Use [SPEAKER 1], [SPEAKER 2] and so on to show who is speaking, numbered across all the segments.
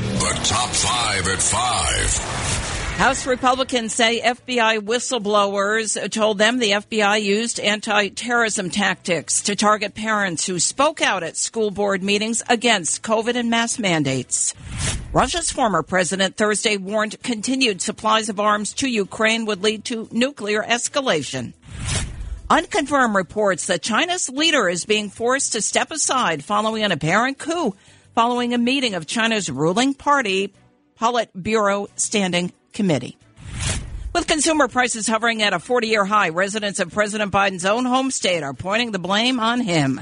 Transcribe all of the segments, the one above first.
[SPEAKER 1] The top five at five.
[SPEAKER 2] House Republicans say FBI whistleblowers told them the FBI used anti terrorism tactics to target parents who spoke out at school board meetings against COVID and mask mandates. Russia's former president Thursday warned continued supplies of arms to Ukraine would lead to nuclear escalation. Unconfirmed reports that China's leader is being forced to step aside following an apparent coup following a meeting of China's ruling party Politburo Standing Committee. With consumer prices hovering at a 40 year high, residents of President Biden's own home state are pointing the blame on him.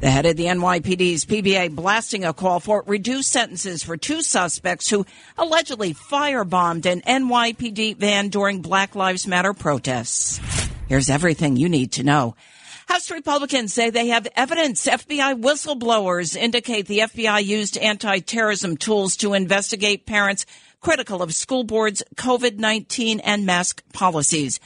[SPEAKER 2] The head of the NYPD's PBA blasting a call for reduced sentences for two suspects who allegedly firebombed an NYPD van during Black Lives Matter protests. Here's everything you need to know. House Republicans say they have evidence. FBI whistleblowers indicate the FBI used anti-terrorism tools to investigate parents critical of school boards' COVID-19 and mask policies.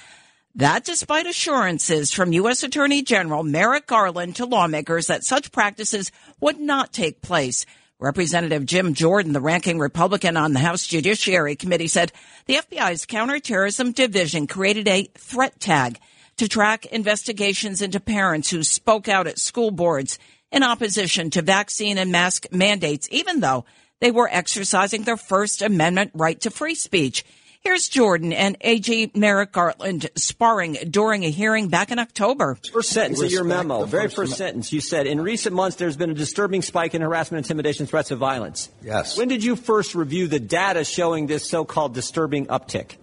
[SPEAKER 2] That despite assurances from U.S. Attorney General Merrick Garland to lawmakers that such practices would not take place. Representative Jim Jordan, the ranking Republican on the House Judiciary Committee, said the FBI's counterterrorism division created a threat tag to track investigations into parents who spoke out at school boards in opposition to vaccine and mask mandates, even though they were exercising their First Amendment right to free speech. Here's Jordan and AG Merrick Garland sparring during a hearing back in October.
[SPEAKER 3] First sentence of your memo, very first sentence, you said, in recent months there's been a disturbing spike in harassment, intimidation, threats of violence.
[SPEAKER 4] Yes.
[SPEAKER 3] When did you first review the data showing this so-called disturbing uptick?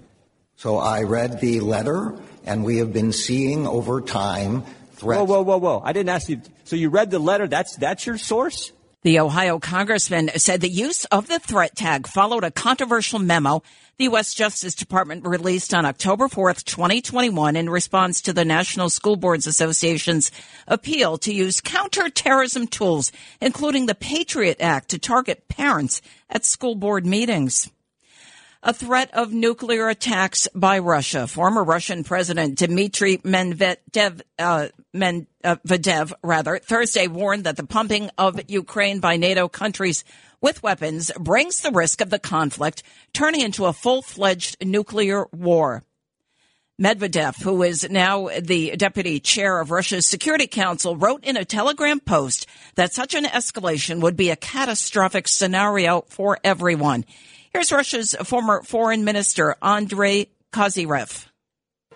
[SPEAKER 4] So I read the letter, and we have been seeing over time threats.
[SPEAKER 3] Whoa, whoa, whoa, whoa! I didn't ask you. So you read the letter? That's that's your source?
[SPEAKER 2] The Ohio congressman said the use of the threat tag followed a controversial memo the U.S. Justice Department released on October 4th, 2021 in response to the National School Boards Association's appeal to use counterterrorism tools, including the Patriot Act to target parents at school board meetings a threat of nuclear attacks by Russia. Former Russian President Dmitry Medvedev, uh, Medvedev rather, Thursday warned that the pumping of Ukraine by NATO countries with weapons brings the risk of the conflict turning into a full-fledged nuclear war. Medvedev, who is now the deputy chair of Russia's Security Council, wrote in a Telegram post that such an escalation would be a catastrophic scenario for everyone. Here's Russia's former foreign minister, Andrei Kozyrev.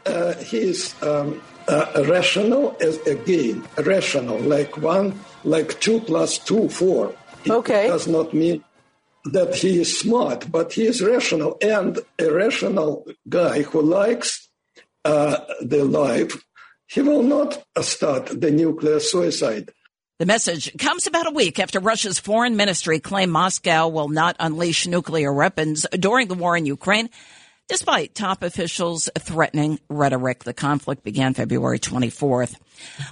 [SPEAKER 5] Uh, he is um, uh, rational as again, rational, like one, like two plus two, four. It
[SPEAKER 6] okay.
[SPEAKER 5] does not mean that he is smart, but he is rational and a rational guy who likes uh, the life. He will not start the nuclear suicide.
[SPEAKER 2] The message comes about a week after Russia's foreign ministry claimed Moscow will not unleash nuclear weapons during the war in Ukraine, despite top officials' threatening rhetoric. The conflict began February 24th.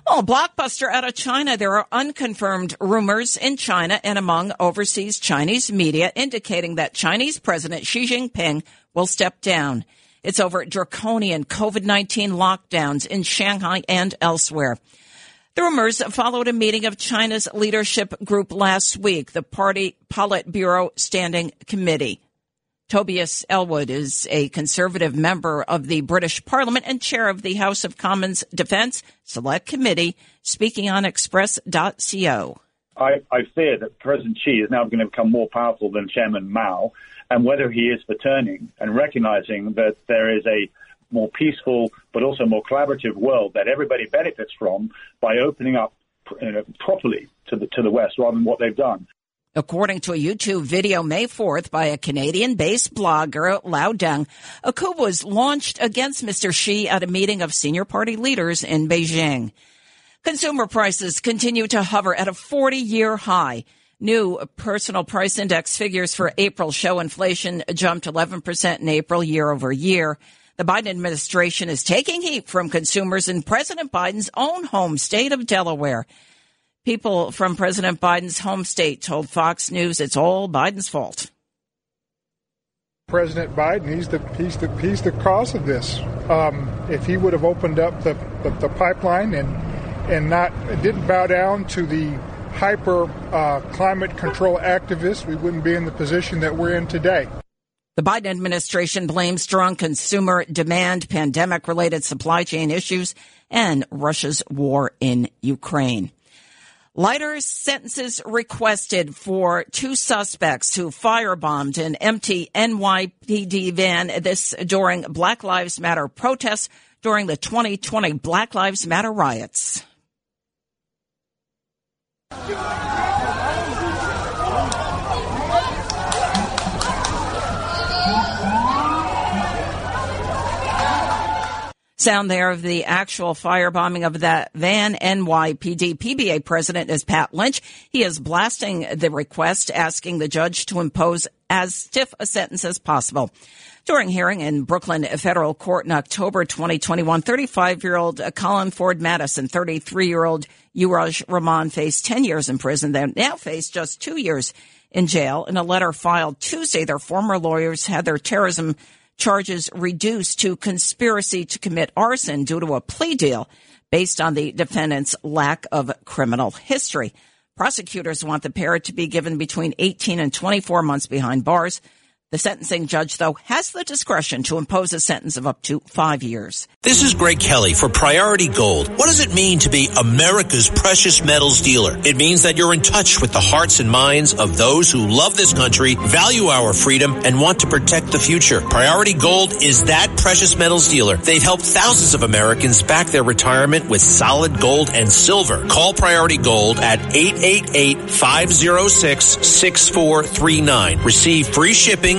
[SPEAKER 2] Well, blockbuster out of China. There are unconfirmed rumors in China and among overseas Chinese media indicating that Chinese President Xi Jinping will step down. It's over draconian COVID-19 lockdowns in Shanghai and elsewhere. The rumors followed a meeting of China's leadership group last week, the party Politburo Standing Committee. Tobias Ellwood is a conservative member of the British Parliament and chair of the House of Commons Defence Select Committee, speaking on Express.co.
[SPEAKER 7] I, I fear that President Xi is now going to become more powerful than Chairman Mao, and whether he is for turning and recognizing that there is a more peaceful but also more collaborative world that everybody benefits from by opening up you know, properly to the to the West rather than what they've done.
[SPEAKER 2] According to a YouTube video May 4th by a Canadian-based blogger, Lao Deng, a coup was launched against Mr. Xi at a meeting of senior party leaders in Beijing. Consumer prices continue to hover at a 40-year high. New personal price index figures for April show inflation jumped 11% in April year over year. The Biden administration is taking heat from consumers in President Biden's own home state of Delaware. People from President Biden's home state told Fox News it's all Biden's fault.
[SPEAKER 8] President Biden, he's the he's the he's the cause of this. Um, if he would have opened up the, the, the pipeline and and not didn't bow down to the hyper uh, climate control activists, we wouldn't be in the position that we're in today.
[SPEAKER 2] The Biden administration blames strong consumer demand, pandemic related supply chain issues, and Russia's war in Ukraine. Lighter sentences requested for two suspects who firebombed an empty NYPD van. This during Black Lives Matter protests during the 2020 Black Lives Matter riots. Sound there of the actual firebombing of that van. NYPD PBA president is Pat Lynch. He is blasting the request, asking the judge to impose as stiff a sentence as possible. During hearing in Brooklyn federal court in October 2021, 35 year old Colin Ford Madison, 33 year old Urooj Rahman faced 10 years in prison. They now face just two years in jail. In a letter filed Tuesday, their former lawyers had their terrorism charges reduced to conspiracy to commit arson due to a plea deal based on the defendant's lack of criminal history. Prosecutors want the pair to be given between 18 and 24 months behind bars. The sentencing judge, though, has the discretion to impose a sentence of up to five years.
[SPEAKER 6] This is Greg Kelly for Priority Gold. What does it mean to be America's precious metals dealer? It means that you're in touch with the hearts and minds of those who love this country, value our freedom, and want to protect the future. Priority Gold is that precious metals dealer. They've helped thousands of Americans back their retirement with solid gold and silver. Call Priority Gold at 888-506-6439. Receive free shipping